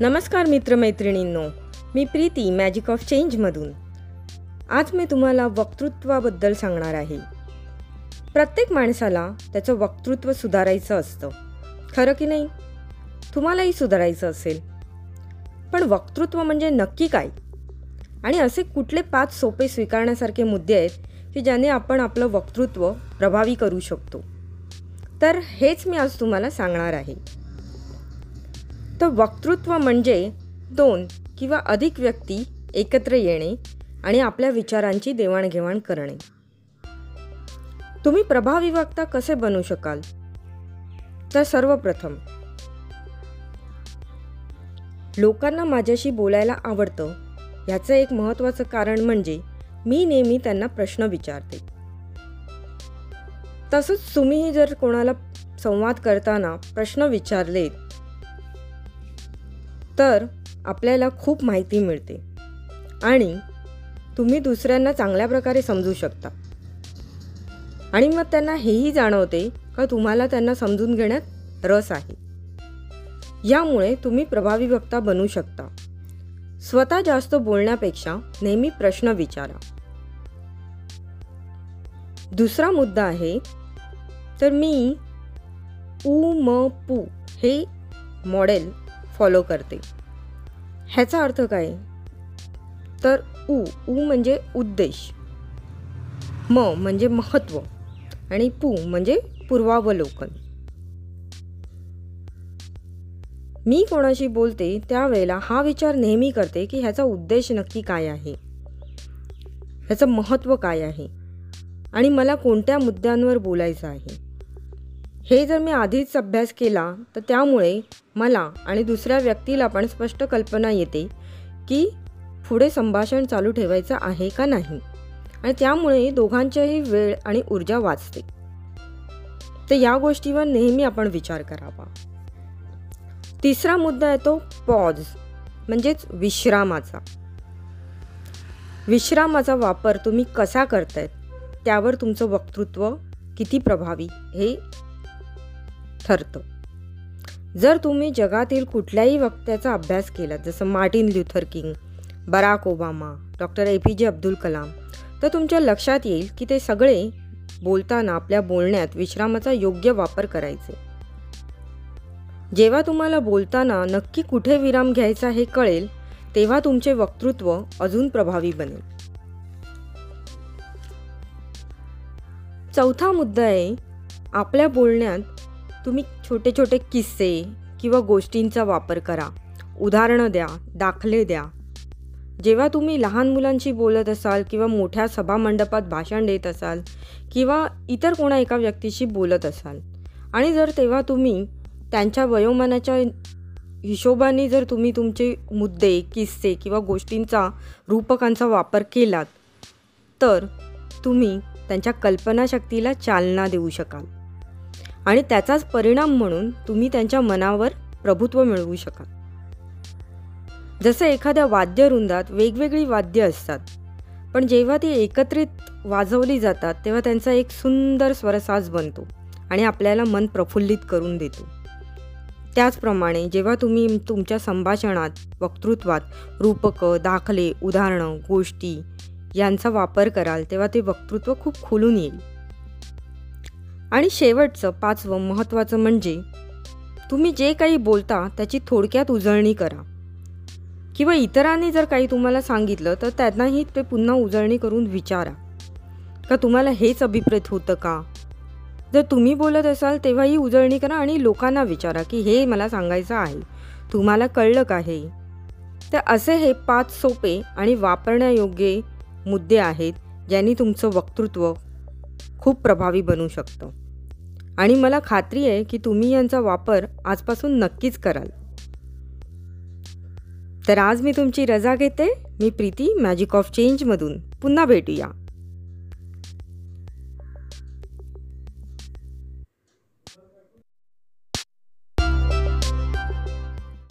नमस्कार मित्रमैत्रिणींनो मी प्रीती मॅजिक ऑफ चेंजमधून आज मी तुम्हाला वक्तृत्वाबद्दल सांगणार आहे. प्रत्येक माणसाला त्याचं वक्तृत्व सुधारायचं असतं. खरं की नाही? तुम्हालाही सुधारायचं असेल. पण वक्तृत्व म्हणजे नक्की काय? आणि असे कुठले पाच सोपे स्वीकारण्यासारखे मुद्दे आहेत की ज्याने आपण आपलं वक्तृत्व प्रभावी करू शकतो? तर हेच मी आज तुम्हाला सांगणार आहे. तर वक्तृत्व म्हणजे दोन किंवा अधिक व्यक्ती एकत्र येणे आणि आपल्या विचारांची देवाणघेवाण करणे. तुम्ही प्रभावी वक्ता कसे बनू शकाल? तर सर्वप्रथम लोकांना माझ्याशी बोलायला आवडतं ह्याचं एक महत्त्वाचं कारण म्हणजे मी नेहमी त्यांना प्रश्न विचारते. तसंच तुम्हीही जर कोणाला संवाद करताना प्रश्न विचारलेत तर आपल्याला खूप माहिती मिळते. आणि तुम्ही दुसऱ्यांना चांगल्या प्रकारे समजू शकता. आणि मग त्यांना हेही जाणवते का तुम्हाला त्यांना समजून घेण्यात रस आहे. यामुळे तुम्ही प्रभावी वक्ता बनू शकता. स्वतः जास्त बोलण्यापेक्षा नेहमी प्रश्न विचारा. दुसरा मुद्दा आहे तर मी उ म पू हे मॉडेल फॉलो करते. ह्याचा अर्थ काय? तर उ उ म्हणजे उद्देश. म म्हणजे महत्त्व आणि पू म्हणजे पूर्वावलोकन. मी कोणाशी बोलते त्यावेळेला हा विचार नेहमी करते की ह्याचा उद्देश नक्की काय आहे? ह्याचं महत्त्व काय आहे? आणि मला कोणत्या मुद्द्यांवर बोलायचं आहे? हे जर मी आधीच अभ्यास केला तर त्यामुळे मला आणि दुसऱ्या व्यक्तीला पण स्पष्ट कल्पना येते की पुढे संभाषण चालू ठेवायचं आहे का नाही. आणि त्यामुळे दोघांच्याही वेळ आणि ऊर्जा वाचते. तर या गोष्टीवर नेहमी आपण विचार करावा. तिसरा मुद्दा येतो पॉज म्हणजेच विश्रामाचा. विश्रामाचा वापर तुम्ही कसा करतायत त्यावर तुमचं वक्तृत्व किती प्रभावी हे ठरतं जर तुम्ही जगातील कुठल्याही वक्त्याचा अभ्यास केला जसं Martin Luther King Barack Obama doctor A P J Abdul Kalam तर तुमच्या लक्षात येईल की ते सगळे बोलताना आपल्या बोलण्यात विश्रामाचा योग्य वापर करायचे. जेव्हा तुम्हाला बोलताना नक्की कुठे विराम घ्यायचा हे कळेल तेव्हा तुमचे वक्तृत्व अजून प्रभावी बनेल. चौथा मुद्दा आहे आपल्या बोलण्यात तुम्ही छोटे छोटे किस्से किंवा गोष्टींचा वापर करा. उदाहरणं द्या दाखले द्या. जेव्हा तुम्ही लहान मुलांशी बोलत असाल किंवा मोठ्या सभामंडपात भाषण देत असाल किंवा इतर कोणा एका व्यक्तीशी बोलत असाल आणि जर तेव्हा तुम्ही त्यांच्या वयोमानाच्या हिशोबाने जर तुम्ही तुमचे मुद्दे किस्से किंवा गोष्टींचा रूपकांचा वापर केलात तर तुम्ही त्यांच्या कल्पनाशक्तीला चालना देऊ शकाल. आणि त्याचाच परिणाम म्हणून तुम्ही त्यांच्या मनावर प्रभुत्व मिळवू शकाल. जसं एखाद्या वाद्यवृंदात वेगवेगळी वाद्य असतात पण जेव्हा ती एकत्रित वाजवली जातात तेव्हा त्यांचा एक सुंदर स्वरसाज बनतो आणि आपल्याला मन प्रफुल्लित करून देतो. त्याचप्रमाणे जेव्हा तुम्ही तुमच्या संभाषणात वक्तृत्वात रूपकं दाखले उदाहरणं गोष्टी यांचा वापर कराल तेव्हा ते वक्तृत्व खूप खुलून येईल. आणि शेवटचं पाचवं महत्त्वाचं म्हणजे तुम्ही जे काही बोलता त्याची थोडक्यात उजळणी करा. किंवा इतरांनी जर काही तुम्हाला सांगितलं तर त्यांनाही ते पुन्हा उजळणी करून विचारा. का तुम्हाला हेच अभिप्रेत होतं का? जर तुम्ही बोलत असाल तेव्हाही उजळणी करा आणि लोकांना विचारा की हे मला सांगायचं आहे. तुम्हाला कळलं का हे? तर असे हे पाच सोपे आणि वापरण्यायोग्य मुद्दे आहेत ज्यांनी तुमचं वक्तृत्व खूप प्रभावी बनू शकतं. आणि मला खात्री आहे की तुम्ही यांचा वापर आजपासून नक्कीच कराल. तर आज मी तुमची रजा घेते. मी प्रीती मॅजिक ऑफ चेंजमधून पुन्हा भेटूया.